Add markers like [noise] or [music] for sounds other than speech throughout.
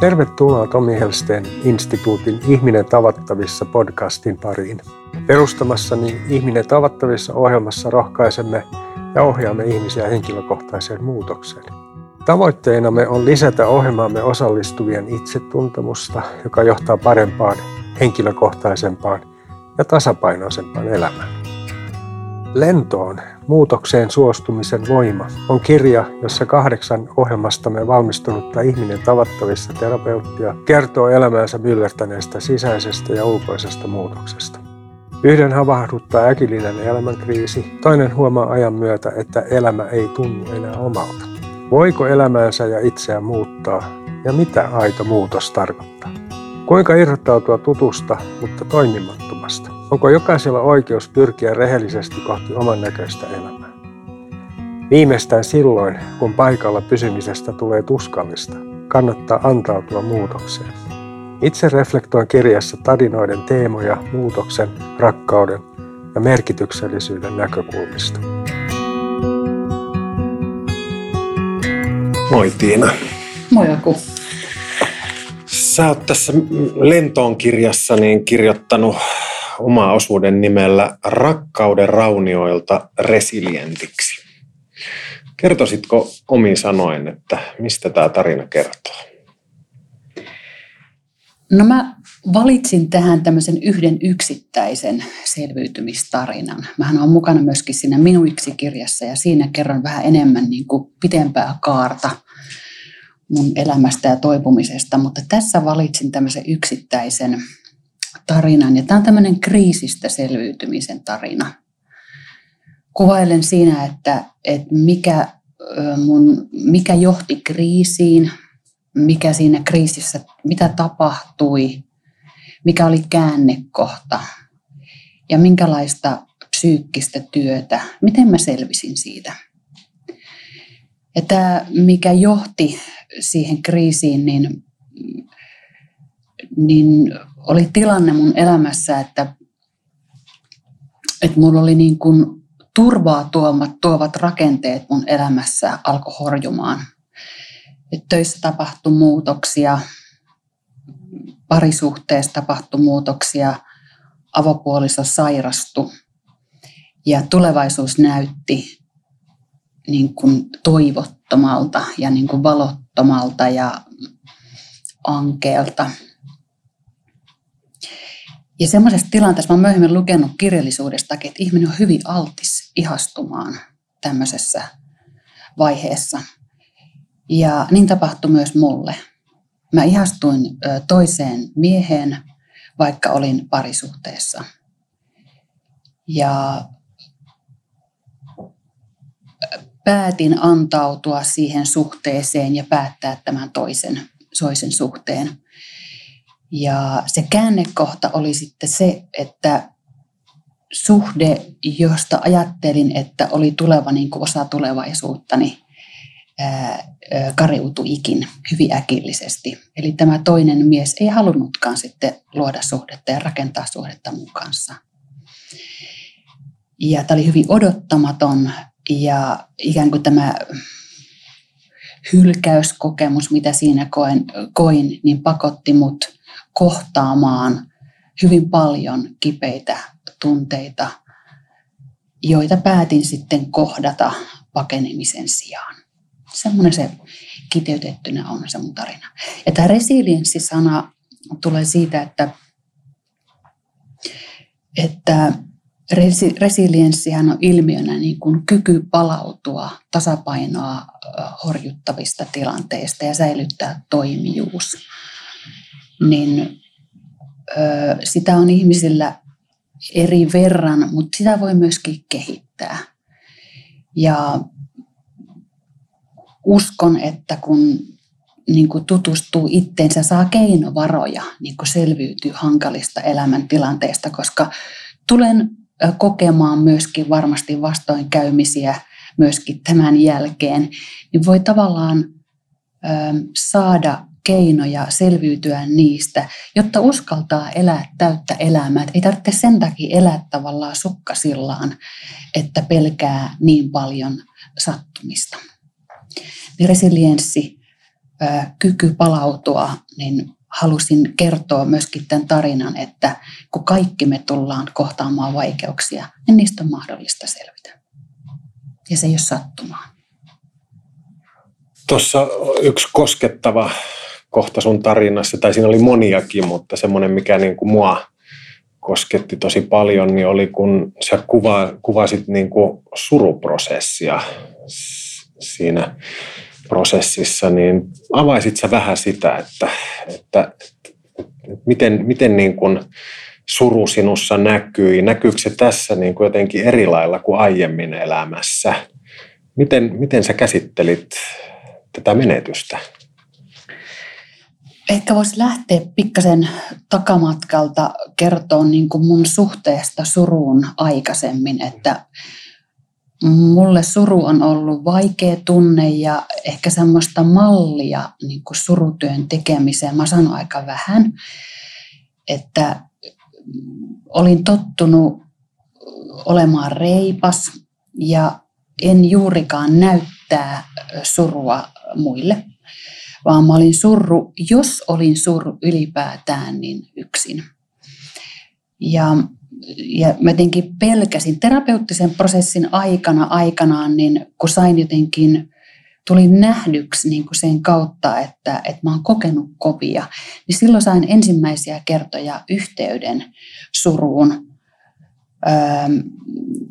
Tervetuloa Tomi Helsten instituutin Ihminen tavattavissa podcastin pariin. Perustamassani Ihminen tavattavissa ohjelmassa rohkaisemme ja ohjaamme ihmisiä henkilökohtaiseen muutokseen. Tavoitteenamme on lisätä ohjelmaamme osallistuvien itsetuntemusta, joka johtaa parempaan, henkilökohtaisempaan ja tasapainoisempaan elämään. Lentoon Muutokseen suostumisen voima on kirja, jossa kahdeksan ohjelmastamme valmistunutta ihminen tavattavissa terapeuttia kertoo elämäänsä myllertäneestä sisäisestä ja ulkoisesta muutoksesta. Yhden havahduttaa äkillinen elämänkriisi, toinen huomaa ajan myötä, että elämä ei tunnu enää omalta. Voiko elämäänsä ja itseään muuttaa ja mitä aito muutos tarkoittaa? Kuinka irrottautua tutusta, mutta toimimattomasta? Onko jokaisella oikeus pyrkiä rehellisesti kohti oman näköistä elämää? Viimeistään silloin, kun paikalla pysymisestä tulee tuskallista, kannattaa antautua muutokseen. Itse reflektoin kirjassa tarinoiden teemoja muutoksen, rakkauden ja merkityksellisyyden näkökulmista. Moi Tiina. Moi Aku. Sä oot tässä Lentoon kirjassa niin kirjoittanut oma osuuden nimellä Rakkauden raunioilta resilientiksi. Kertoisitko omi sanoen, että mistä tämä tarina kertoo? No mä valitsin tähän tämmöisen yhden yksittäisen selviytymistarinan. Mähän on mukana myöskin siinä Minuiksi-kirjassa ja siinä kerron vähän enemmän niin kuin pitempää kaarta mun elämästä ja toipumisesta, mutta tässä valitsin tämmöisen yksittäisen tarinan. Ja tämä on tämmöinen kriisistä selviytymisen tarina. Kuvailen siinä, että, että mikä, mun, mikä johti kriisiin, mikä siinä kriisissä, mitä tapahtui, mikä oli käännekohta ja minkälaista psyykkistä työtä, miten mä selvisin siitä. Ja tämä, mikä johti siihen kriisiin, niin, niin oli tilanne mun elämässä, että, että mulla oli niin kuin turvaa tuomat, tuovat rakenteet mun elämässä alkoi horjumaan. Et töissä tapahtui muutoksia, parisuhteessa tapahtui muutoksia, avopuoliso sairastui ja tulevaisuus näytti niin kuin toivottomalta ja niin kuin valottomalta ja ankeelta. Ja semmoisessa tilanteessa mä myöhemmin lukenut kirjallisuudesta, että ihminen on hyvin altis ihastumaan tämmöisessä vaiheessa. Ja niin tapahtui myös mulle. Mä ihastuin toiseen mieheen, vaikka olin parisuhteessa. Ja päätin antautua siihen suhteeseen ja päättää tämän toisen, toisen suhteen. Ja se käännekohta oli sitten se, että suhde, josta ajattelin, että oli tuleva niin kuin osa tulevaisuutta, niin kariutui ikin hyvin äkillisesti. Eli tämä toinen mies ei halunnutkaan sitten luoda suhdetta ja rakentaa suhdetta mun kanssa. Ja tämä oli hyvin odottamaton ja ikään kuin tämä hylkäyskokemus, mitä siinä koin, koin niin pakotti mut kohtaamaan hyvin paljon kipeitä tunteita, joita päätin sitten kohdata pakenemisen sijaan. Semmoinen se kiteytettynä on se mun tarina. Ja tämä resilienssisana tulee siitä, että, että resi, resilienssihän on ilmiönä niin kuin kyky palautua tasapainoa horjuttavista tilanteista ja säilyttää toimijuus niin ö, sitä on ihmisillä eri verran, mutta sitä voi myöskin kehittää. Ja uskon, että kun niin kuin tutustuu itteensä, saa keinovaroja niin kuin selviytyy hankalista elämäntilanteista, koska tulen kokemaan myöskin varmasti vastoinkäymisiä myöskin tämän jälkeen, niin voi tavallaan saada keinoja selviytyä niistä, jotta uskaltaa elää täyttä elämää. Et ei tarvitse sen takia elää tavallaan sukkasillaan, että pelkää niin paljon sattumista. Niin resilienssi kyky palautua, niin halusin kertoa myöskin tämän tarinan, että kun kaikki me tullaan kohtaamaan vaikeuksia, niin niistä on mahdollista selvitä. Ja se ei ole sattumaa. Tuossa yksi koskettava kohta sun tarinassa, tai siinä oli moniakin, mutta semmoinen, mikä niin kuin mua kosketti tosi paljon, niin oli kun sä kuva, kuvasit niin kuin suruprosessia siinä prosessissa, niin avaisit sä vähän sitä, että, että, että miten, miten niin kuin suru sinussa näkyy, näkyykö se tässä niin kuin jotenkin eri lailla kuin aiemmin elämässä? Miten, miten sä käsittelit tätä menetystä? Ehkä voisi lähteä pikkasen takamatkalta kertoa niin kuin mun suhteesta suruun aikaisemmin, että mulle suru on ollut vaikea tunne ja ehkä semmoista mallia niin kuin surutyön tekemiseen. Mä sanon aika vähän, että olin tottunut olemaan reipas ja en juurikaan näyttää surua muille, vaan mä olin surru, jos olin surru ylipäätään, niin yksin. Ja, ja mä jotenkin pelkäsin terapeuttisen prosessin aikana aikanaan, niin kun sain jotenkin, tulin nähdyksi niin kuin sen kautta, että, että mä oon kokenut kovia, niin silloin sain ensimmäisiä kertoja yhteyden suruun. Öö,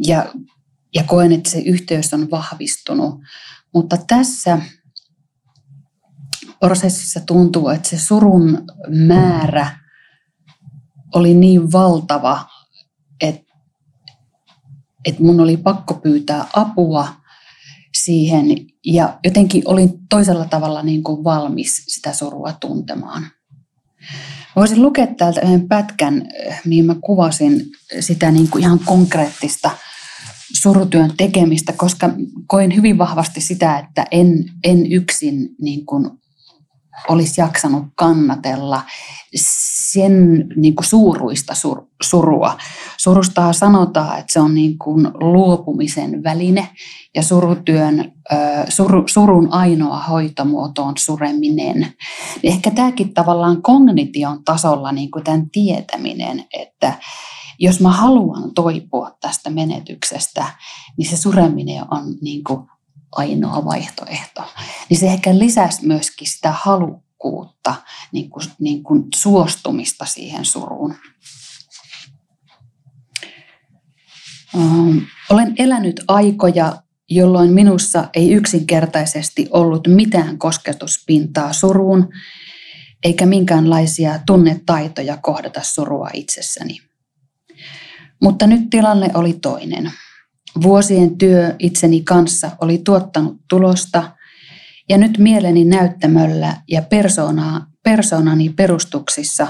ja, ja koen, että se yhteys on vahvistunut. Mutta tässä prosessissa tuntuu, että se surun määrä oli niin valtava, että, että mun oli pakko pyytää apua siihen ja jotenkin olin toisella tavalla niin kuin valmis sitä surua tuntemaan. Voisin lukea täältä yhden pätkän, mihin mä kuvasin sitä niin kuin ihan konkreettista surutyön tekemistä, koska koin hyvin vahvasti sitä, että en, en yksin niin kuin olisi jaksanut kannatella sen niin kuin suuruista sur, surua. Surusta sanotaan, että se on niin kuin luopumisen väline ja surutyön, sur, surun ainoa hoitomuoto on sureminen. Ehkä tämäkin tavallaan kognition tasolla niin kuin tämän tietäminen, että jos mä haluan toipua tästä menetyksestä, niin se sureminen on niin kuin ainoa vaihtoehto. Niin se ehkä lisäsi myöskin sitä halukkuutta, niin kuin, niin kuin suostumista siihen suruun. Ähm, olen elänyt aikoja, jolloin minussa ei yksinkertaisesti ollut mitään kosketuspintaa suruun, eikä minkäänlaisia tunnetaitoja kohdata surua itsessäni. Mutta nyt tilanne oli toinen – Vuosien työ itseni kanssa oli tuottanut tulosta ja nyt mieleni näyttämöllä ja persoonaa, persoonani perustuksissa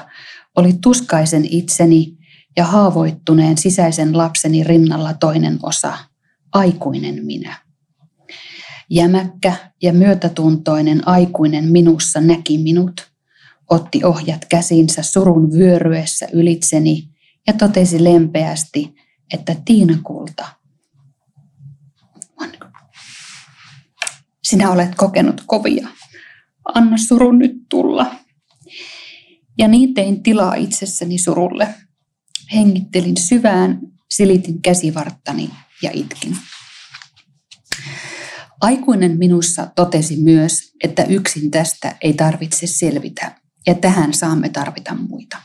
oli tuskaisen itseni ja haavoittuneen sisäisen lapseni rinnalla toinen osa, aikuinen minä. Jämäkkä ja myötätuntoinen aikuinen minussa näki minut, otti ohjat käsinsä surun vyöryessä ylitseni ja totesi lempeästi, että Tiina Kulta, Sinä olet kokenut kovia. Anna surun nyt tulla. Ja niin tein tilaa itsessäni surulle. Hengittelin syvään, silitin käsivarttani ja itkin. Aikuinen minussa totesi myös, että yksin tästä ei tarvitse selvitä, ja tähän saamme tarvita muita.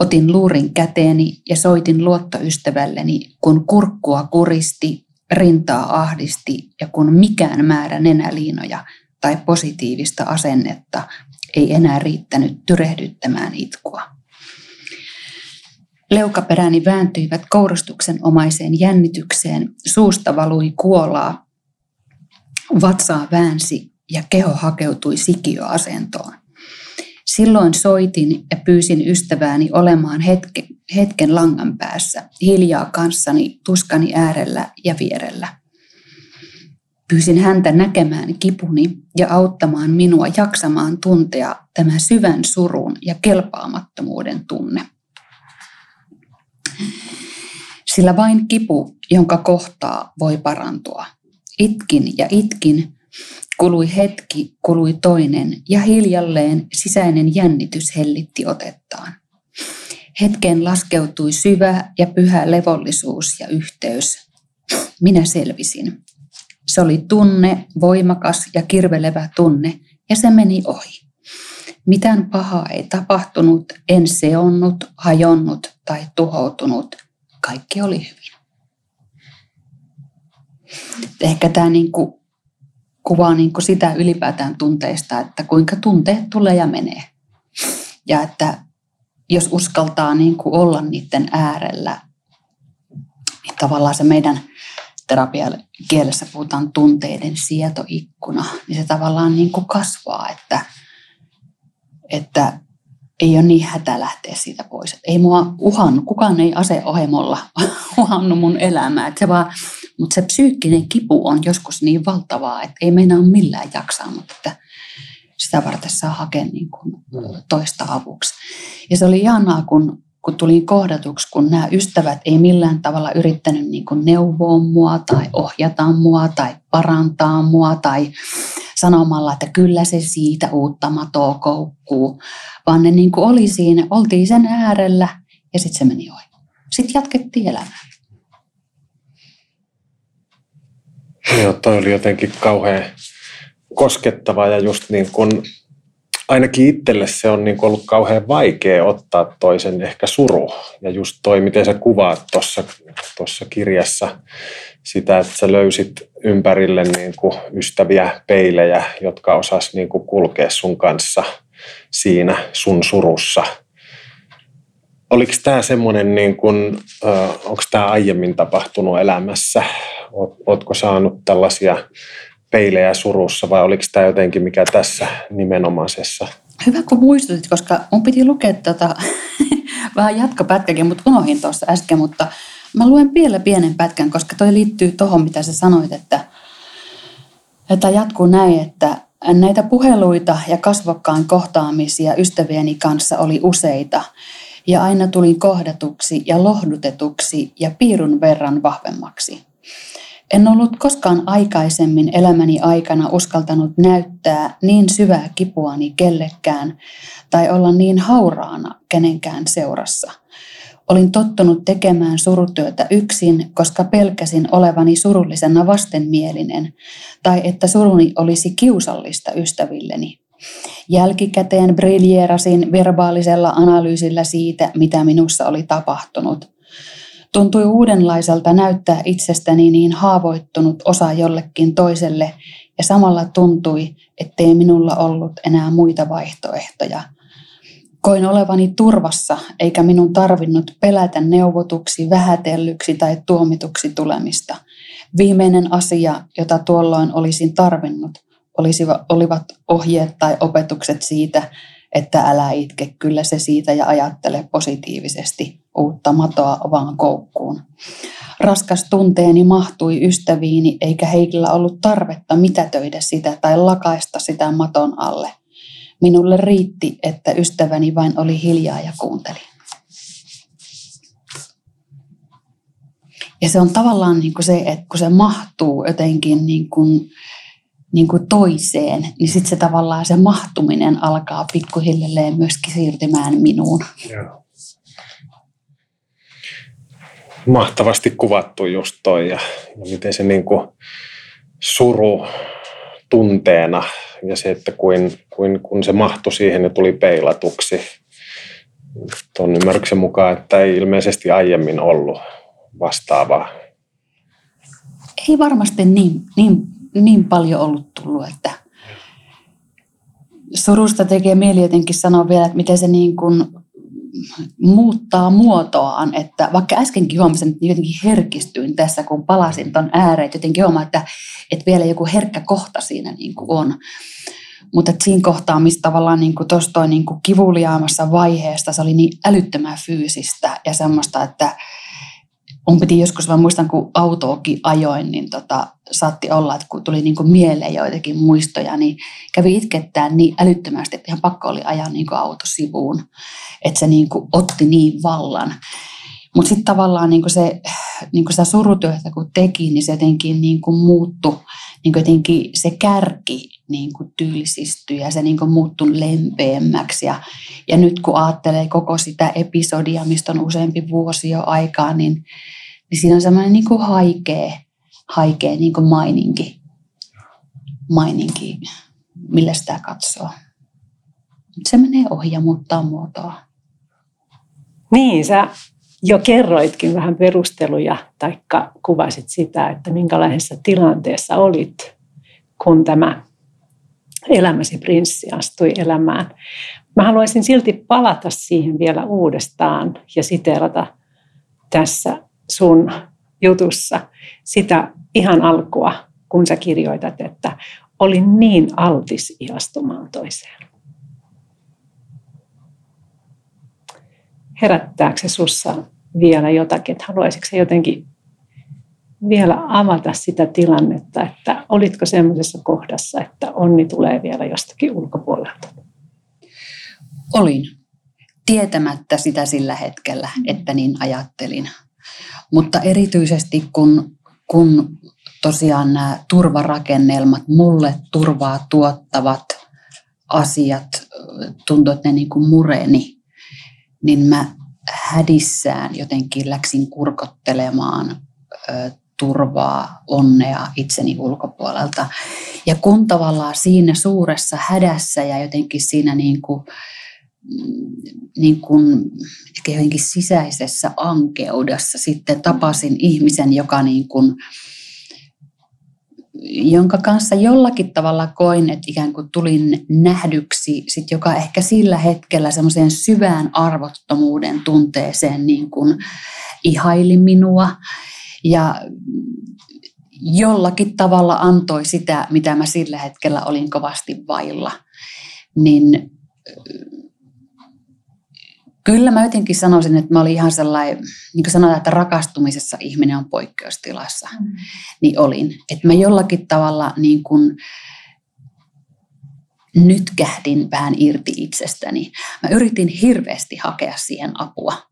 Otin luurin käteeni ja soitin luottoystävälleni, kun kurkkua kuristi rintaa ahdisti ja kun mikään määrä nenäliinoja tai positiivista asennetta ei enää riittänyt tyrehdyttämään itkua. Leukaperäni vääntyivät kourustuksen omaiseen jännitykseen, suusta valui kuolaa, vatsaa väänsi ja keho hakeutui sikiöasentoon. Silloin soitin ja pyysin ystävääni olemaan hetke, hetken langan päässä, hiljaa kanssani, tuskani äärellä ja vierellä. Pyysin häntä näkemään kipuni ja auttamaan minua jaksamaan tuntea tämä syvän surun ja kelpaamattomuuden tunne. Sillä vain kipu, jonka kohtaa, voi parantua. Itkin ja itkin, Kului hetki, kului toinen ja hiljalleen sisäinen jännitys hellitti otettaan. Hetkeen laskeutui syvä ja pyhä levollisuus ja yhteys. Minä selvisin. Se oli tunne, voimakas ja kirvelevä tunne, ja se meni ohi. Mitään pahaa ei tapahtunut, en seonnut, hajonnut tai tuhoutunut. Kaikki oli hyvin. Ehkä tämä niin kuin kuvaa niin kuin sitä ylipäätään tunteista, että kuinka tunteet tulee ja menee. Ja että jos uskaltaa niin kuin olla niiden äärellä, niin tavallaan se meidän terapiakielessä puhutaan tunteiden sietoikkuna, niin se tavallaan niin kuin kasvaa, että, että ei ole niin hätä lähteä siitä pois. Ei mua uhannut, kukaan ei aseohjelmolla [laughs] uhannut mun elämää. Että se vaan, mutta se psyykkinen kipu on joskus niin valtavaa, että ei meinaa millään jaksaa, mutta että sitä varten saa hakea niin kuin toista avuksi. Ja se oli ihanaa, kun, kun tulin kohdatuksi, kun nämä ystävät ei millään tavalla yrittänyt niin kuin neuvoa mua tai ohjata mua tai parantaa mua tai sanomalla, että kyllä se siitä uutta matoa koukkuu, vaan ne niin kuin oli siinä, oltiin sen äärellä ja sitten se meni ohi. Sitten jatkettiin elämää. Joo, toi oli jotenkin kauhean koskettava ja just niin kuin, ainakin itselle se on niin ollut kauhean vaikea ottaa toisen ehkä suru. Ja just toi, miten sä kuvaat tuossa kirjassa sitä, että sä löysit ympärille niin kuin ystäviä, peilejä, jotka osas niin kuin kulkea sun kanssa siinä sun surussa. Oliko tämä semmoinen, niin onko tämä aiemmin tapahtunut elämässä? Oletko saanut tällaisia peilejä surussa vai oliko tämä jotenkin mikä tässä nimenomaisessa? Hyvä kun muistutit, koska mun piti lukea tota, [laughs] vähän jatkopätkäkin, mutta unohin tuossa äsken, mutta mä luen vielä pienen pätkän, koska toi liittyy tuohon, mitä sä sanoit, että, että jatkuu näin, että näitä puheluita ja kasvokkaan kohtaamisia ystävieni kanssa oli useita, ja aina tulin kohdatuksi ja lohdutetuksi ja piirun verran vahvemmaksi. En ollut koskaan aikaisemmin elämäni aikana uskaltanut näyttää niin syvää kipuani kellekään tai olla niin hauraana kenenkään seurassa. Olin tottunut tekemään surutyötä yksin, koska pelkäsin olevani surullisena vastenmielinen tai että suruni olisi kiusallista ystävilleni. Jälkikäteen briljeerasin verbaalisella analyysillä siitä, mitä minussa oli tapahtunut – Tuntui uudenlaiselta näyttää itsestäni niin haavoittunut osa jollekin toiselle ja samalla tuntui, ettei minulla ollut enää muita vaihtoehtoja. Koin olevani turvassa, eikä minun tarvinnut pelätä neuvotuksi, vähätellyksi tai tuomituksi tulemista. Viimeinen asia, jota tuolloin olisin tarvinnut, olivat ohjeet tai opetukset siitä, että älä itke, kyllä se siitä ja ajattele positiivisesti uutta matoa vaan koukkuun. Raskas tunteeni mahtui ystäviini, eikä heillä ollut tarvetta mitätöidä sitä tai lakaista sitä maton alle. Minulle riitti, että ystäväni vain oli hiljaa ja kuunteli. Ja se on tavallaan niin kuin se, että kun se mahtuu jotenkin niin kuin niin kuin toiseen, niin sitten se tavallaan se mahtuminen alkaa pikkuhiljalleen myöskin siirtymään minuun. Joo. Mahtavasti kuvattu just toi ja, ja miten se niin kuin suru tunteena ja se, että kuin, kuin, kun se mahtui siihen ja tuli peilatuksi tuon ymmärryksen mukaan, että ei ilmeisesti aiemmin ollut vastaavaa. Ei varmasti niin, niin niin paljon ollut tullut, että surusta tekee mieli jotenkin sanoa vielä, että miten se niin kuin muuttaa muotoaan, että vaikka äskenkin huomasin, että jotenkin herkistyin tässä, kun palasin ton ääreen, että jotenkin huomaan, että, että vielä joku herkkä kohta siinä niin kuin on. Mutta siinä kohtaa, missä tavallaan niin tuossa niin kivuliaamassa vaiheesta, se oli niin älyttömän fyysistä ja semmoista, että, mun piti joskus, vaan muistan kun autookin ajoin, niin tota, saatti olla, että kun tuli niin kuin mieleen joitakin muistoja, niin kävi itkettää niin älyttömästi, että ihan pakko oli ajaa niin kuin auto sivuun. Että se niin kuin otti niin vallan. Mutta sitten tavallaan niin kuin se, niin kuin sitä surutyötä kun teki, niin se jotenkin niin kuin muuttui niin kuin jotenkin se kärki niin kuin tylsistyi ja se niin kuin muuttui lempeämmäksi. Ja, ja nyt kun ajattelee koko sitä episodia, mistä on useampi vuosi jo aikaa, niin, niin siinä on semmoinen niin kuin haikea, haikea niin kuin maininki, maininki, millä sitä katsoo. Se menee ohi ja muuttaa muotoa. Niin, sä jo kerroitkin vähän perusteluja, taikka kuvasit sitä, että minkälaisessa tilanteessa olit, kun tämä elämäsi prinssi astui elämään. Mä haluaisin silti palata siihen vielä uudestaan ja siteerata tässä sun jutussa sitä ihan alkua, kun sä kirjoitat, että olin niin altis ihastumaan toiseen. herättääkö se sussa vielä jotakin, että haluaisitko se jotenkin vielä avata sitä tilannetta, että olitko semmoisessa kohdassa, että onni tulee vielä jostakin ulkopuolelta? Olin. Tietämättä sitä sillä hetkellä, että niin ajattelin. Mutta erityisesti kun, kun tosiaan nämä turvarakennelmat, mulle turvaa tuottavat asiat, tuntuu, että ne niin kuin mureni niin mä hädissään jotenkin läksin kurkottelemaan ö, turvaa, onnea itseni ulkopuolelta. Ja kun tavallaan siinä suuressa hädässä ja jotenkin siinä niin kuin, niin kuin ehkä jotenkin sisäisessä ankeudessa sitten tapasin ihmisen, joka niin kuin, jonka kanssa jollakin tavalla koin, että ikään kuin tulin nähdyksi, sit joka ehkä sillä hetkellä semmoiseen syvään arvottomuuden tunteeseen niin kuin ihaili minua ja jollakin tavalla antoi sitä, mitä mä sillä hetkellä olin kovasti vailla. Niin Kyllä mä jotenkin sanoisin, että mä olin ihan sellainen, niin kuin sanotaan, että rakastumisessa ihminen on poikkeustilassa, mm. niin olin. Että mä jollakin tavalla niin kuin nyt kähdin vähän irti itsestäni. Mä yritin hirveästi hakea siihen apua.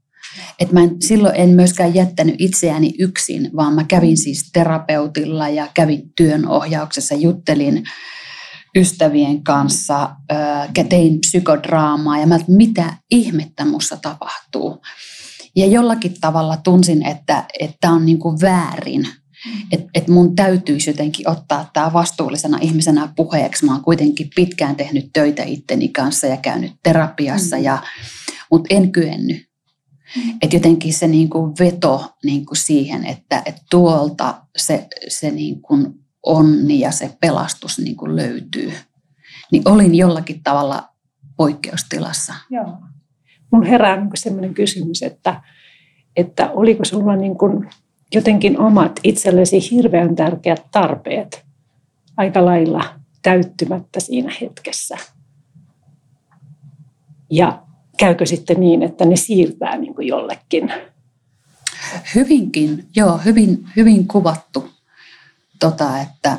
Et mä en, silloin en myöskään jättänyt itseäni yksin, vaan mä kävin siis terapeutilla ja kävin työnohjauksessa, juttelin ystävien kanssa, tein psykodraamaa ja mä, että mitä ihmettä mussa tapahtuu. Ja jollakin tavalla tunsin, että tämä on niin kuin väärin. Että et mun täytyisi jotenkin ottaa tämä vastuullisena ihmisenä puheeksi. Mä oon kuitenkin pitkään tehnyt töitä itteni kanssa ja käynyt terapiassa, mm. ja, mutta en kyennyt. Mm. Että jotenkin se niin kuin veto niin kuin siihen, että, että tuolta se, se niin kuin onni ja se pelastus niin kuin löytyy. Niin olin jollakin tavalla poikkeustilassa. Joo. Mun herää niin sellainen kysymys, että, että oliko sulla niin kuin jotenkin omat itsellesi hirveän tärkeät tarpeet aika lailla täyttymättä siinä hetkessä. Ja käykö sitten niin, että ne siirtää niin kuin jollekin? Hyvinkin, joo, hyvin, hyvin kuvattu tota, että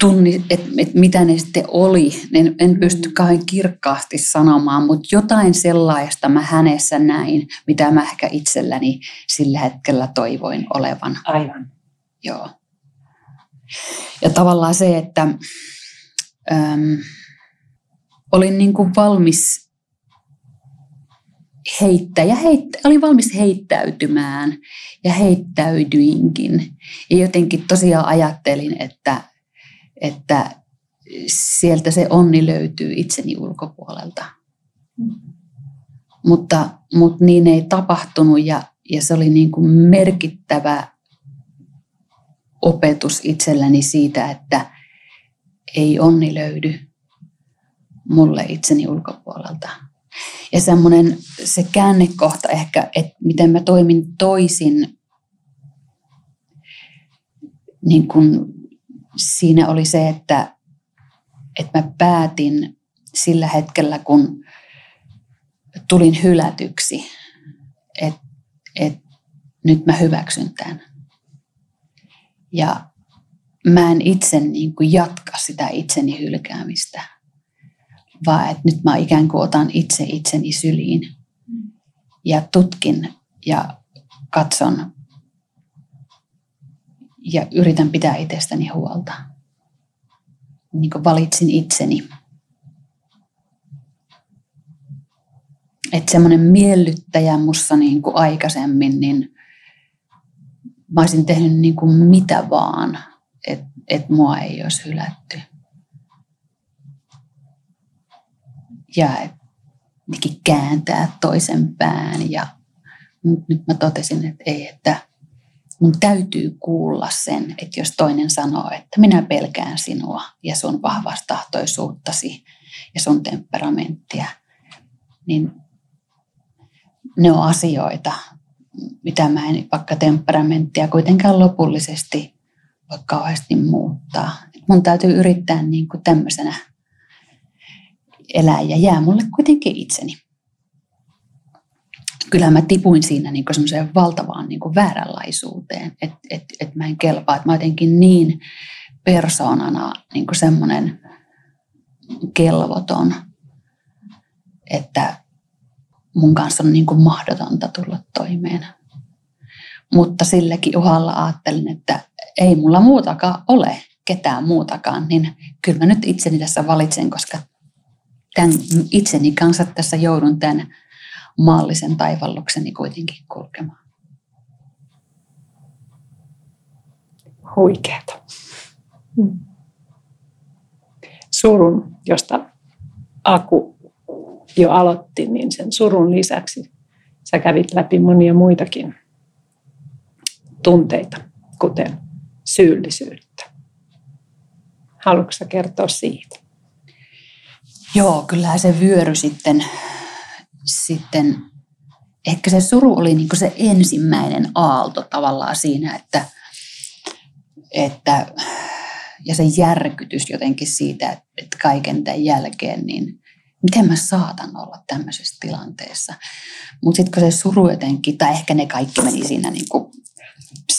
tunni, että et mitä ne sitten oli. En, en pysty mm. kauhean kirkkaasti sanomaan, mutta jotain sellaista mä hänessä näin, mitä mä ehkä itselläni sillä hetkellä toivoin olevan. Aivan. Joo. Ja tavallaan se, että äm, olin niin kuin valmis heittää ja heittä, olin valmis heittäytymään ja heittäydyinkin. Ja jotenkin tosiaan ajattelin, että, että sieltä se onni löytyy itseni ulkopuolelta. Mutta, mutta niin ei tapahtunut ja, ja se oli niin kuin merkittävä opetus itselläni siitä, että ei onni löydy mulle itseni ulkopuolelta. Ja semmoinen se käännekohta ehkä, että miten mä toimin toisin, niin kun siinä oli se, että, että mä päätin sillä hetkellä, kun tulin hylätyksi, että, että nyt mä hyväksyn tämän. Ja mä en itse niin kuin jatka sitä itseni hylkäämistä vaan että nyt mä ikään kuin otan itse itseni syliin ja tutkin ja katson ja yritän pitää itsestäni huolta. Niin kuin valitsin itseni. Että semmoinen miellyttäjä mussa niin kuin aikaisemmin, niin mä olisin tehnyt niin kuin mitä vaan, että et mua ei olisi hylätty. Ja kääntää toisen pään. Ja nyt mä totesin, että ei, että mun täytyy kuulla sen, että jos toinen sanoo, että minä pelkään sinua ja sun vahvastahtoisuuttasi ja sun temperamenttia, niin ne on asioita, mitä mä en vaikka temperamenttia kuitenkaan lopullisesti voi kauheasti muuttaa. Mun täytyy yrittää niin kuin tämmöisenä elää ja jää mulle kuitenkin itseni. Kyllähän mä tipuin siinä niin semmoiseen valtavaan niin vääränlaisuuteen, että et, et mä en kelpaa, että mä jotenkin niin persoonana niin semmoinen kelvoton, että mun kanssa on niin kuin mahdotonta tulla toimeen. Mutta silläkin uhalla ajattelin, että ei mulla muutakaan ole, ketään muutakaan, niin kyllä mä nyt itseni tässä valitsen, koska tämän itseni kanssa tässä joudun tämän maallisen taivallukseni kuitenkin kulkemaan. Huikeeta. Hmm. Surun, josta Aku jo aloitti, niin sen surun lisäksi sä kävit läpi monia muitakin tunteita, kuten syyllisyyttä. Haluatko kertoa siitä? Joo, kyllä se vyöry sitten, sitten ehkä se suru oli niin se ensimmäinen aalto tavallaan siinä, että, että ja se järkytys jotenkin siitä, että kaiken tämän jälkeen, niin miten mä saatan olla tämmöisessä tilanteessa. Mutta sitten kun se suru jotenkin, tai ehkä ne kaikki meni siinä niin kuin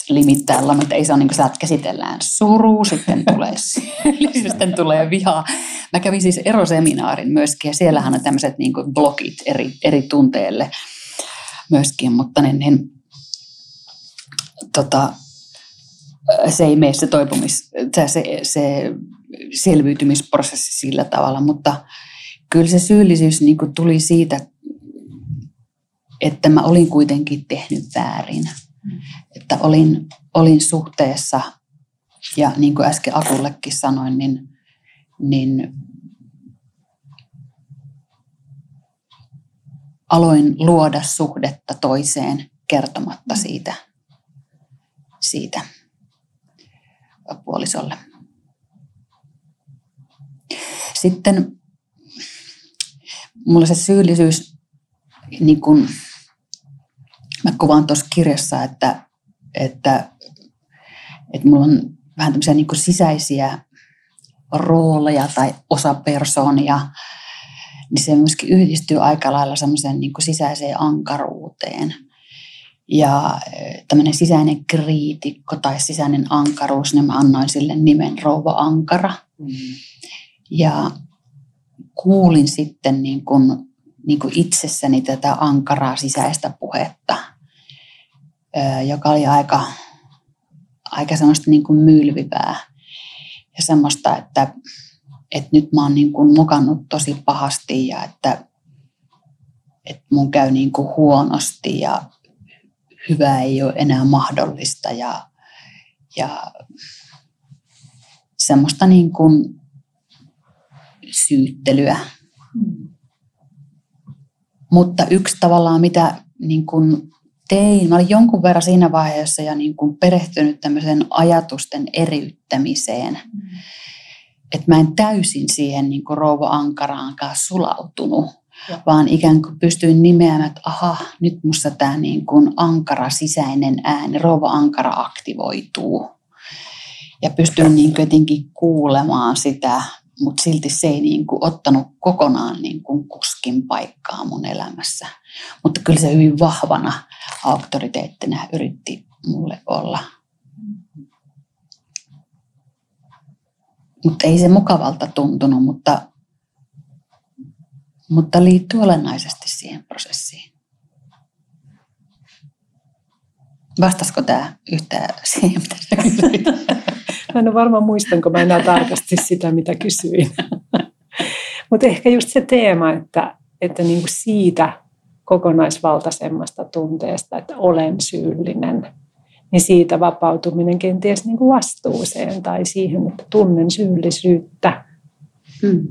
limittäin mutta ei se ole niin kuin että käsitellään suru, sitten tulee [laughs] sitten tulee viha. Mä kävin siis eroseminaarin myöskin ja siellähän on tämmöiset niin kuin blokit eri, eri tunteelle myöskin, mutta niin, niin, tota, se ei mene se toipumis, se, se selviytymisprosessi sillä tavalla, mutta kyllä se syyllisyys niin kuin tuli siitä, että mä olin kuitenkin tehnyt väärin. Että olin, olin suhteessa ja niin kuin äsken Akullekin sanoin, niin, niin aloin luoda suhdetta toiseen kertomatta siitä, siitä puolisolle. Sitten mulla se syyllisyys, niin kun, mä kuvaan tuossa kirjassa, että, että, että mulla on vähän tämmöisiä niin sisäisiä rooleja tai osapersoonia, niin se myöskin yhdistyy aika lailla semmoiseen niin sisäiseen ankaruuteen. Ja e, tämmöinen sisäinen kriitikko tai sisäinen ankaruus, niin mä annoin sille nimen Rouva Ankara. Mm. Ja kuulin sitten niin kuin, niin kuin itsessäni tätä ankaraa sisäistä puhetta, joka oli aika, aika semmoista niin kuin mylvivää ja semmoista, että, että nyt mä oon niin kuin mokannut tosi pahasti ja että, että mun käy niin kuin huonosti ja hyvää ei ole enää mahdollista ja, ja semmoista niin kuin syyttelyä. Mutta yksi tavallaan, mitä niin kuin tein, mä olin jonkun verran siinä vaiheessa ja niin kuin perehtynyt tämmöisen ajatusten eriyttämiseen. Mm. Että mä en täysin siihen niin kuin rouva Ankaraankaan sulautunut, ja. vaan ikään kuin pystyin nimeämään, että aha, nyt musta tämä niin kuin ankara sisäinen ääni, rouva ankara aktivoituu. Ja pystyin niin jotenkin kuulemaan sitä mutta silti se ei niin kuin ottanut kokonaan niin kuin kuskin paikkaa mun elämässä. Mutta kyllä se hyvin vahvana auktoriteettina yritti mulle olla. Mutta ei se mukavalta tuntunut, mutta, mutta liittyy olennaisesti siihen prosessiin. Vastasko tämä yhtään siihen, mitä sä kysyit? Mä en ole varmaan muistanko mä enää tarkasti sitä, mitä kysyin. Mutta ehkä just se teema, että, että niinku siitä kokonaisvaltaisemmasta tunteesta, että olen syyllinen, niin siitä vapautuminen kenties niinku vastuuseen tai siihen, että tunnen syyllisyyttä. Mm.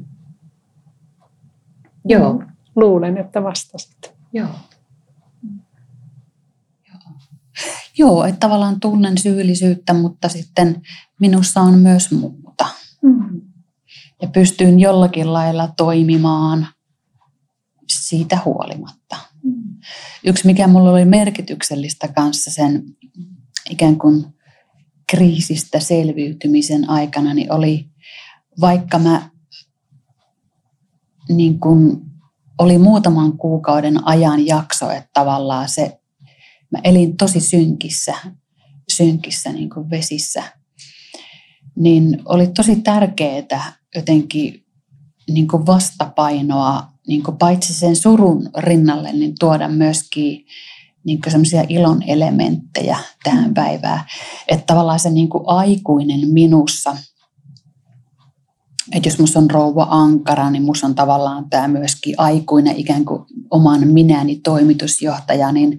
Joo. Luulen, että vastasit. Joo. Joo, että tavallaan tunnen syyllisyyttä, mutta sitten minussa on myös muuta. Mm. Ja pystyn jollakin lailla toimimaan siitä huolimatta. Mm. Yksi, mikä mulle oli merkityksellistä kanssa sen ikään kuin kriisistä selviytymisen aikana, niin oli vaikka mä niin kuin oli muutaman kuukauden ajan jakso, että tavallaan se mä elin tosi synkissä, synkissä niin kuin vesissä, niin oli tosi tärkeää jotenkin niin kuin vastapainoa niin kuin paitsi sen surun rinnalle, niin tuoda myöskin niin semmoisia ilon elementtejä tähän päivään. Että tavallaan se niin kuin aikuinen minussa, että jos musta on rouva ankara, niin musta on tavallaan tämä myöskin aikuinen ikään kuin oman minäni toimitusjohtaja, niin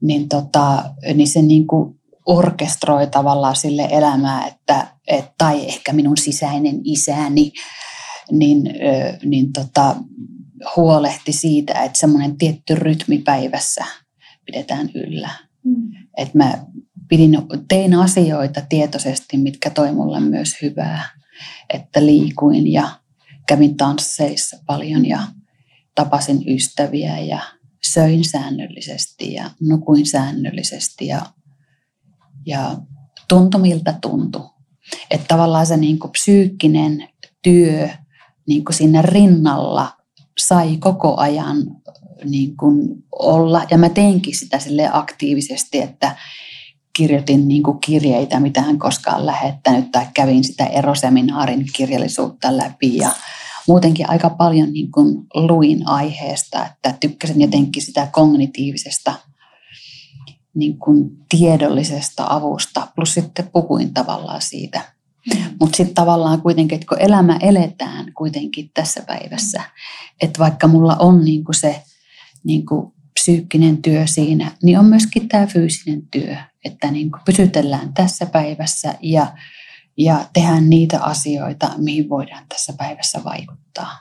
niin, tota, niin se niin kuin orkestroi tavallaan sille elämää, että, et, tai ehkä minun sisäinen isäni, niin, niin tota, huolehti siitä, että semmoinen tietty rytmi päivässä pidetään yllä. Mm. Että mä pidin, tein asioita tietoisesti, mitkä toi mulle myös hyvää. Että liikuin ja kävin tansseissa paljon ja tapasin ystäviä ja söin säännöllisesti ja nukuin säännöllisesti ja, ja tuntui miltä tuntui. Että tavallaan se niin kuin psyykkinen työ niin kuin siinä rinnalla sai koko ajan niin kuin olla. Ja mä teinkin sitä sille aktiivisesti, että kirjoitin niin kuin kirjeitä, mitä hän koskaan lähettänyt, tai kävin sitä eroseminaarin kirjallisuutta läpi ja muutenkin aika paljon niin kuin luin aiheesta, että tykkäsin jotenkin sitä kognitiivisesta niin kuin tiedollisesta avusta, plus sitten puhuin tavallaan siitä. Mm. Mutta sitten tavallaan kuitenkin, että kun elämä eletään kuitenkin tässä päivässä, että vaikka mulla on niin kuin se niin kuin psyykkinen työ siinä, niin on myöskin tämä fyysinen työ, että niin kuin pysytellään tässä päivässä ja ja tehdään niitä asioita, mihin voidaan tässä päivässä vaikuttaa.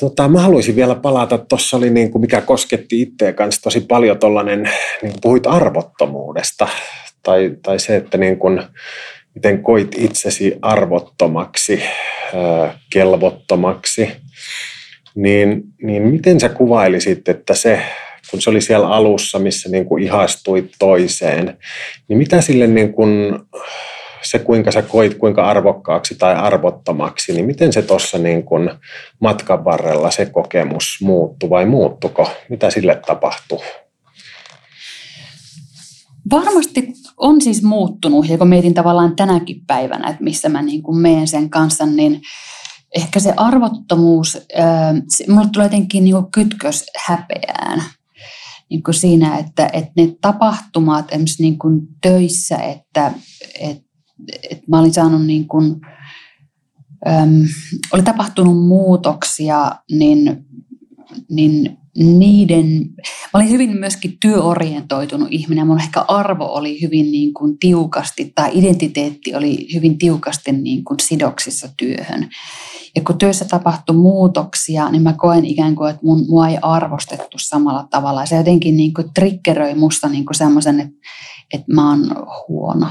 Tota, mä haluaisin vielä palata, tuossa oli niin kuin mikä kosketti itseä kanssa tosi paljon tuollainen, niin puhuit arvottomuudesta. Tai, tai se, että niin kuin, miten koit itsesi arvottomaksi, kelvottomaksi, niin, niin miten sä kuvailisit, että se, kun se oli siellä alussa, missä niin kuin ihastuit toiseen, niin mitä sille niin kuin, se, kuinka sä koit kuinka arvokkaaksi tai arvottomaksi, niin miten se tuossa niin kun matkan varrella se kokemus muuttui vai muuttuko? Mitä sille tapahtuu? Varmasti on siis muuttunut, ja kun mietin tavallaan tänäkin päivänä, että missä mä niin kuin meen sen kanssa, niin ehkä se arvottomuus, äh, mulle tulee jotenkin niin kuin kytkös häpeään. Niin kuin siinä, että, että ne tapahtumat esimerkiksi niin kuin töissä, että, että että mä olin saanut niin kuin, äm, oli tapahtunut muutoksia, niin, niin niiden, mä olin hyvin myöskin työorientoitunut ihminen. Mun ehkä arvo oli hyvin niin kuin tiukasti, tai identiteetti oli hyvin tiukasti niin kuin sidoksissa työhön. Ja kun työssä tapahtui muutoksia, niin mä koen ikään kuin, että mun, mua ei arvostettu samalla tavalla. Se jotenkin niin kuin triggeröi musta niin kuin semmoisen, että, että mä oon huono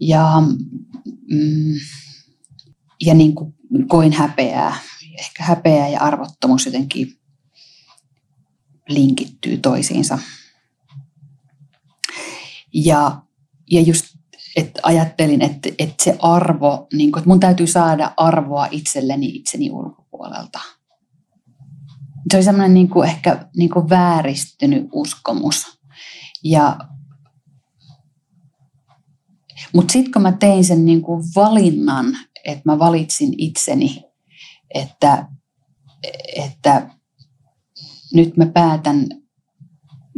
ja, mm, ja niin kuin koin häpeää. Ehkä häpeää ja arvottomuus jotenkin linkittyy toisiinsa. Ja, ja just että ajattelin, että, että se arvo, niin kuin, että mun täytyy saada arvoa itselleni itseni ulkopuolelta. Se oli semmoinen niin ehkä niin vääristynyt uskomus. Ja mutta sitten kun mä tein sen niin kuin valinnan, että mä valitsin itseni, että, että nyt mä päätän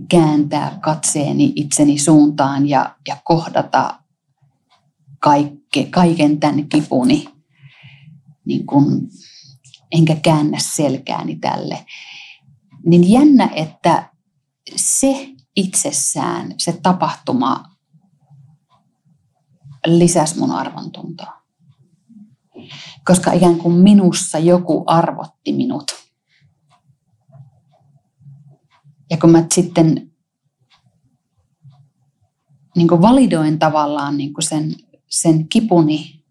kääntää katseeni itseni suuntaan ja, ja kohdata kaikke, kaiken tämän kipuni, niin kun, enkä käännä selkääni tälle. Niin jännä, että se itsessään, se tapahtuma lisäsi mun arvontuntoa. Koska ikään kuin minussa joku arvotti minut. Ja kun mä sitten niin kuin validoin tavallaan niin kuin sen, sen kipuni,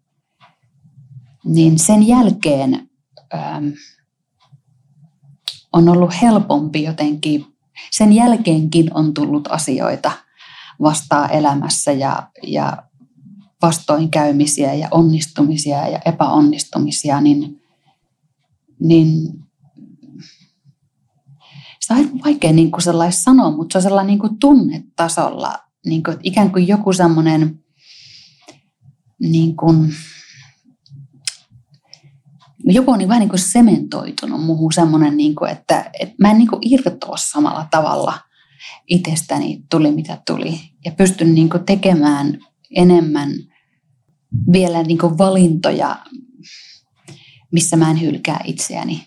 niin sen jälkeen ähm, on ollut helpompi jotenkin, sen jälkeenkin on tullut asioita vastaa elämässä ja, ja vastoinkäymisiä ja onnistumisia ja epäonnistumisia, niin, niin sitä on vaikea niin kuin sanoa, mutta se on sellainen niin kuin tunnetasolla, niin kuin, ikään kuin joku semmoinen niin kuin, joku on niin vähän niin kuin sementoitunut muuhun semmoinen, niin kuin, että, että mä en niin kuin irtoa samalla tavalla itsestäni tuli mitä tuli. Ja pystyn niin kuin tekemään enemmän vielä niin kuin valintoja, missä mä en hylkää itseäni.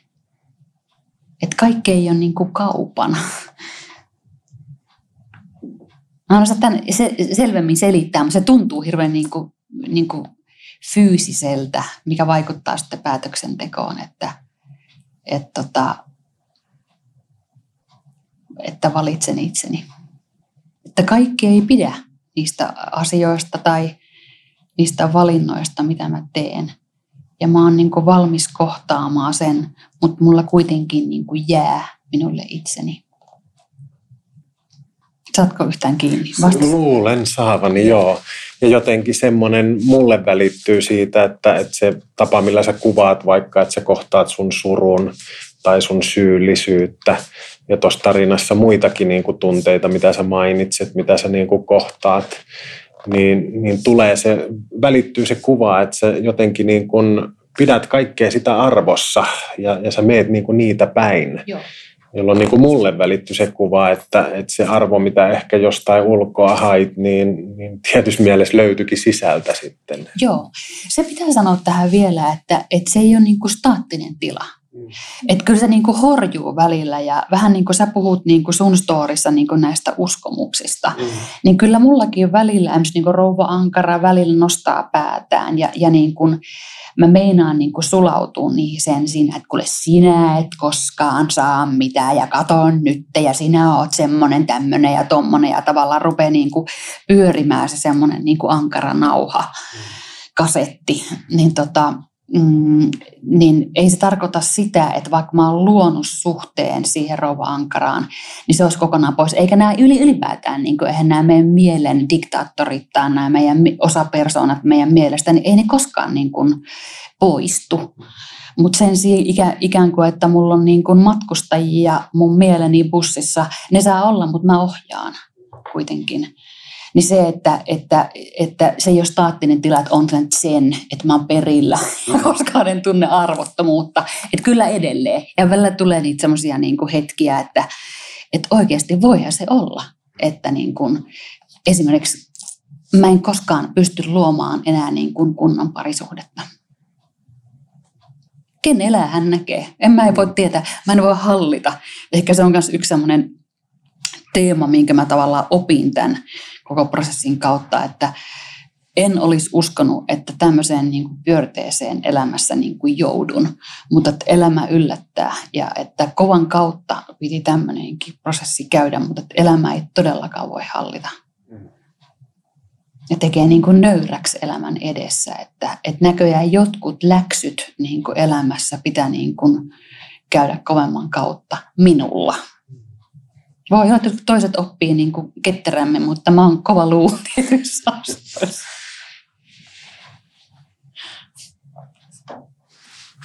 Että kaikki ei ole niin kuin kaupana. Mä en tämän se, selvemmin selittää, mutta se tuntuu hirveän niin kuin, niin kuin fyysiseltä, mikä vaikuttaa sitten päätöksentekoon, että, että, tota, että valitsen itseni. Että kaikki ei pidä niistä asioista tai niistä valinnoista, mitä mä teen. Ja mä oon niin valmis kohtaamaan sen, mutta mulla kuitenkin niin jää minulle itseni. Saatko yhtään kiinni? Vastas. Luulen saavani, joo. Ja jotenkin semmoinen mulle välittyy siitä, että, että se tapa, millä sä kuvaat vaikka, että sä kohtaat sun surun tai sun syyllisyyttä. Ja tuossa tarinassa muitakin niin kuin tunteita, mitä sä mainitset, mitä sä niin kuin kohtaat niin, niin tulee se, välittyy se kuva, että sä jotenkin niin kuin pidät kaikkea sitä arvossa ja, ja sä meet niin kuin niitä päin. Joo. Jolloin niin kuin mulle välittyy se kuva, että, että se arvo, mitä ehkä jostain ulkoa hait, niin, niin tietysti mielessä löytyikin sisältä sitten. Joo, se pitää sanoa tähän vielä, että, että se ei ole niin kuin staattinen tila. Mm. Että kyllä se niin kuin horjuu välillä ja vähän niin kuin sä puhut niin kuin sun storissa niin kuin näistä uskomuksista, mm. niin kyllä mullakin välillä esimerkiksi niin kuin rouva ankara välillä nostaa päätään ja, ja niin kuin mä meinaan niin kuin sulautua niihin sen siinä, että kuule sinä et koskaan saa mitään ja katon nyt ja sinä oot semmoinen tämmöinen ja tommonen ja tavallaan rupeaa niin kuin pyörimään se semmoinen niin kuin ankara nauha mm. kasetti, niin tota, mm, niin ei se tarkoita sitä, että vaikka mä oon luonut suhteen siihen rouva-ankaraan, niin se olisi kokonaan pois. Eikä nämä yli, ylipäätään, niin kuin, eihän nämä meidän mielen diktaattorit tai nämä meidän osapersoonat meidän mielestä, niin ei ne koskaan niin kuin, poistu. Mutta sen ikä, ikään kuin, että mulla on niin kuin matkustajia mun mieleni bussissa, ne saa olla, mutta mä ohjaan kuitenkin niin se, että, että, että se ei ole staattinen tila, että on sen, että mä oon perillä [laughs] ja koskaan en tunne arvottomuutta. Että kyllä edelleen. Ja välillä tulee niitä semmoisia niin hetkiä, että, että oikeasti voihan se olla. Että niin kuin, esimerkiksi mä en koskaan pysty luomaan enää niin kuin kunnon parisuhdetta. Ken elää, hän näkee. En mä ei voi tietää, mä en voi hallita. Ehkä se on myös yksi semmoinen teema, minkä mä tavallaan opin tämän koko prosessin kautta, että en olisi uskonut, että tämmöiseen niin kuin pyörteeseen elämässä niin kuin joudun, mutta että elämä yllättää ja että kovan kautta piti tämmöinenkin prosessi käydä, mutta että elämä ei todellakaan voi hallita. Ja tekee niin kuin nöyräksi elämän edessä, että, että näköjään jotkut läksyt niin kuin elämässä pitää niin kuin käydä kovemman kautta minulla. Voi että toiset oppii niin kuin ketterämmin, mutta mä oon kova luu [laughs]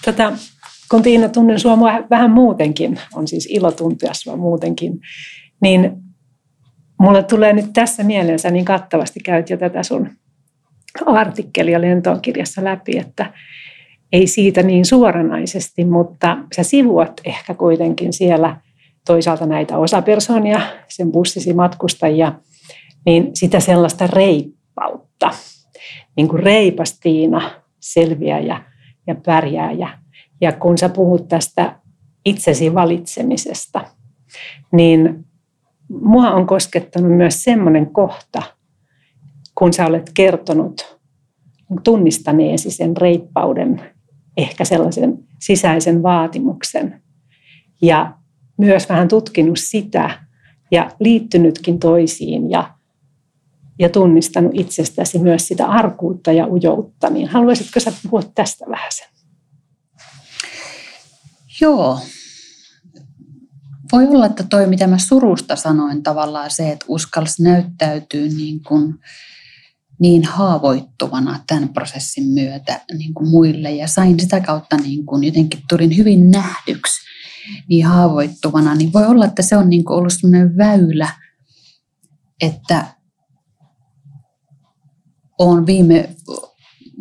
Tätä, kun Tiina tunnen sinua vähän muutenkin, on siis ilo tuntea sinua muutenkin, niin mulle tulee nyt tässä mielensä niin kattavasti käyt jo tätä sun artikkelia lentoon kirjassa läpi, että ei siitä niin suoranaisesti, mutta sä sivuat ehkä kuitenkin siellä – toisaalta näitä osapersonia, sen bussisi matkustajia, niin sitä sellaista reippautta, niin kuin reipas Tiina selviäjä ja pärjääjä. Ja kun sä puhut tästä itsesi valitsemisesta, niin mua on koskettanut myös semmoinen kohta, kun sä olet kertonut tunnistaneesi sen reippauden, ehkä sellaisen sisäisen vaatimuksen. Ja myös vähän tutkinut sitä ja liittynytkin toisiin ja, ja tunnistanut itsestäsi myös sitä arkuutta ja ujoutta. Niin haluaisitko sä puhua tästä vähän sen? Joo. Voi olla, että toi, mitä mä surusta sanoin, tavallaan se, että uskalsi näyttäytyy niin kuin niin haavoittuvana tämän prosessin myötä niin kuin muille ja sain sitä kautta niin kuin jotenkin tulin hyvin nähdyksi niin haavoittuvana, niin voi olla, että se on niin ollut sellainen väylä, että olen viime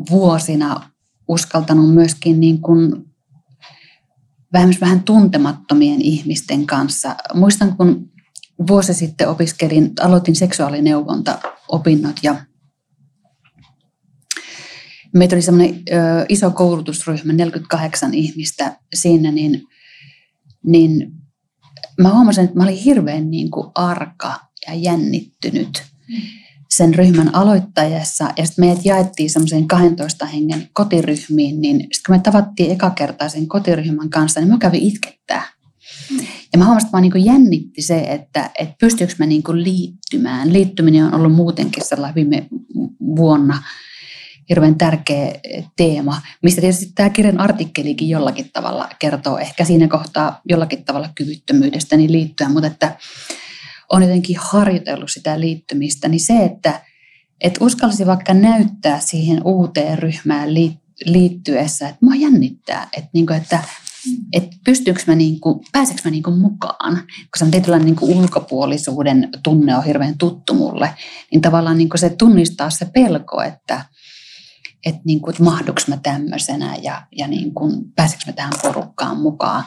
vuosina uskaltanut myöskin niin kuin vähän, vähän tuntemattomien ihmisten kanssa. Muistan, kun vuosi sitten opiskelin, aloitin seksuaalineuvonta-opinnot ja meitä oli semmoinen iso koulutusryhmä, 48 ihmistä siinä, niin, niin mä huomasin, että mä olin hirveän niin kuin arka ja jännittynyt sen ryhmän aloittajassa. Ja sitten meidät jaettiin semmoiseen 12 hengen kotiryhmiin, niin sitten kun me tavattiin eka kertaa sen kotiryhmän kanssa, niin mä kävin itkettää. Ja mä huomasin, että mä niin jännitti se, että, että pystyykö mä niin liittymään. Liittyminen on ollut muutenkin sellainen viime vuonna hirveän tärkeä teema, mistä tietysti tämä kirjan artikkelikin jollakin tavalla kertoo ehkä siinä kohtaa jollakin tavalla kyvyttömyydestä niin liittyen, mutta että on jotenkin harjoitellut sitä liittymistä, niin se, että, että uskalsi vaikka näyttää siihen uuteen ryhmään liittyessä, että mua jännittää, että, niin kuin, että että pystyykö mä niinku, pääseekö mä niinku mukaan, koska on tietynlainen niinku ulkopuolisuuden tunne on hirveän tuttu mulle, niin tavallaan niinku se tunnistaa se pelko, että, että, niin kuin, että mahduks mä tämmöisenä ja, ja niin kuin, pääsekö mä tähän porukkaan mukaan.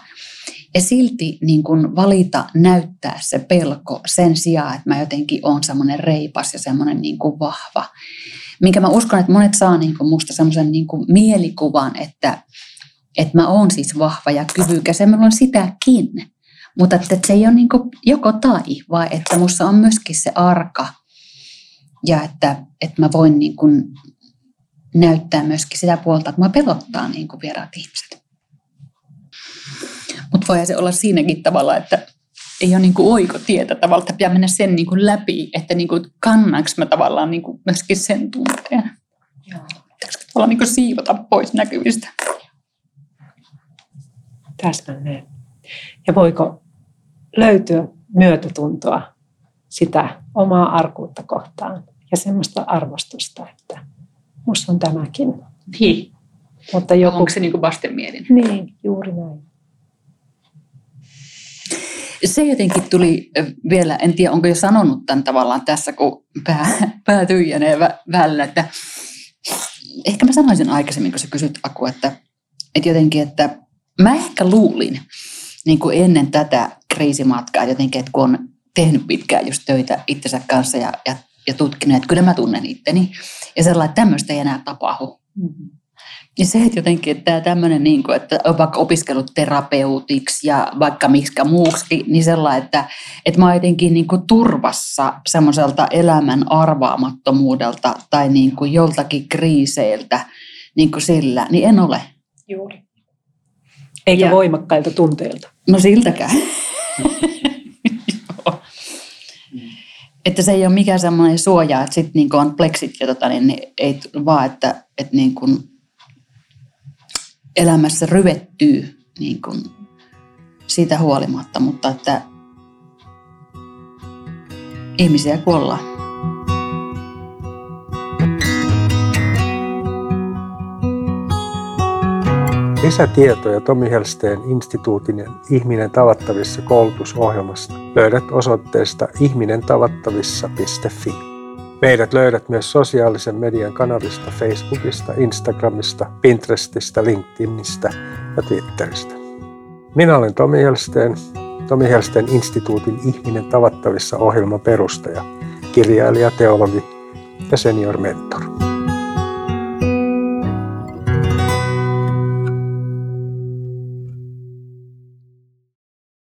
Ja silti niin kuin valita näyttää se pelko sen sijaan, että mä jotenkin on semmoinen reipas ja semmoinen niin kuin vahva. Minkä mä uskon, että monet saa niin kuin musta semmoisen niin kuin mielikuvan, että, että mä oon siis vahva ja kyvykäs ja mulla on sitäkin. Mutta että se ei ole niin kuin joko tai, vaan että musta on myöskin se arka ja että, että mä voin niin kuin näyttää myöskin sitä puolta, että mua pelottaa niin kuin vieraat ihmiset. Mutta voi se olla siinäkin tavalla, että ei ole niin kuin oikotietä tavallaan, että pitää mennä sen niin kuin läpi, että niin kuin kannanko mä tavallaan niin kuin myöskin sen tunteen. Pitäisikö tavallaan niin kuin siivota pois näkyvistä. Täsmälleen. Ja voiko löytyä myötätuntoa sitä omaa arkuutta kohtaan ja semmoista arvostusta, että Musta on tämäkin. Niin. Mutta joku... Onko se niin kuin vastenmielinen? Niin, juuri näin. Se jotenkin tuli vielä, en tiedä onko jo sanonut tämän tavallaan tässä, kun pää, pää tyhjänee välillä, että ehkä mä sanoisin aikaisemmin, kun sä kysyt Aku, että, että jotenkin, että mä ehkä luulin niin kuin ennen tätä kriisimatkaa jotenkin, että kun on tehnyt pitkään just töitä itsensä kanssa ja, ja ja tutkinut, että kyllä mä tunnen itteni. Ja sellainen, että tämmöistä ei enää tapahdu. Mm-hmm. Ja se, että jotenkin että tämä tämmöinen, niin kuin, että on vaikka opiskellut terapeutiksi ja vaikka miksi muuksi, niin sellainen, että, että mä oon jotenkin niin kuin turvassa semmoiselta elämän arvaamattomuudelta tai niin kuin joltakin kriiseiltä niin kuin sillä, niin en ole. Juuri. Eikä ja, voimakkailta tunteilta. No siltäkään. [laughs] Että se ei ole mikään semmoinen suoja, että sitten niin on pleksit ja tota, niin, niin ei vaan, että, että niin kuin elämässä ryvettyy niin kuin siitä huolimatta, mutta että ihmisiä kuollaan. Lisätietoja Tomi Helsteen instituutin Ihminen tavattavissa koulutusohjelmasta löydät osoitteesta ihminentavattavissa.fi. Meidät löydät myös sosiaalisen median kanavista Facebookista, Instagramista, Pinterestistä, LinkedInistä ja Twitteristä. Minä olen Tomi Helsteen Tomi Helsten instituutin Ihminen tavattavissa ohjelman perustaja, kirjailija, teologi ja senior mentor.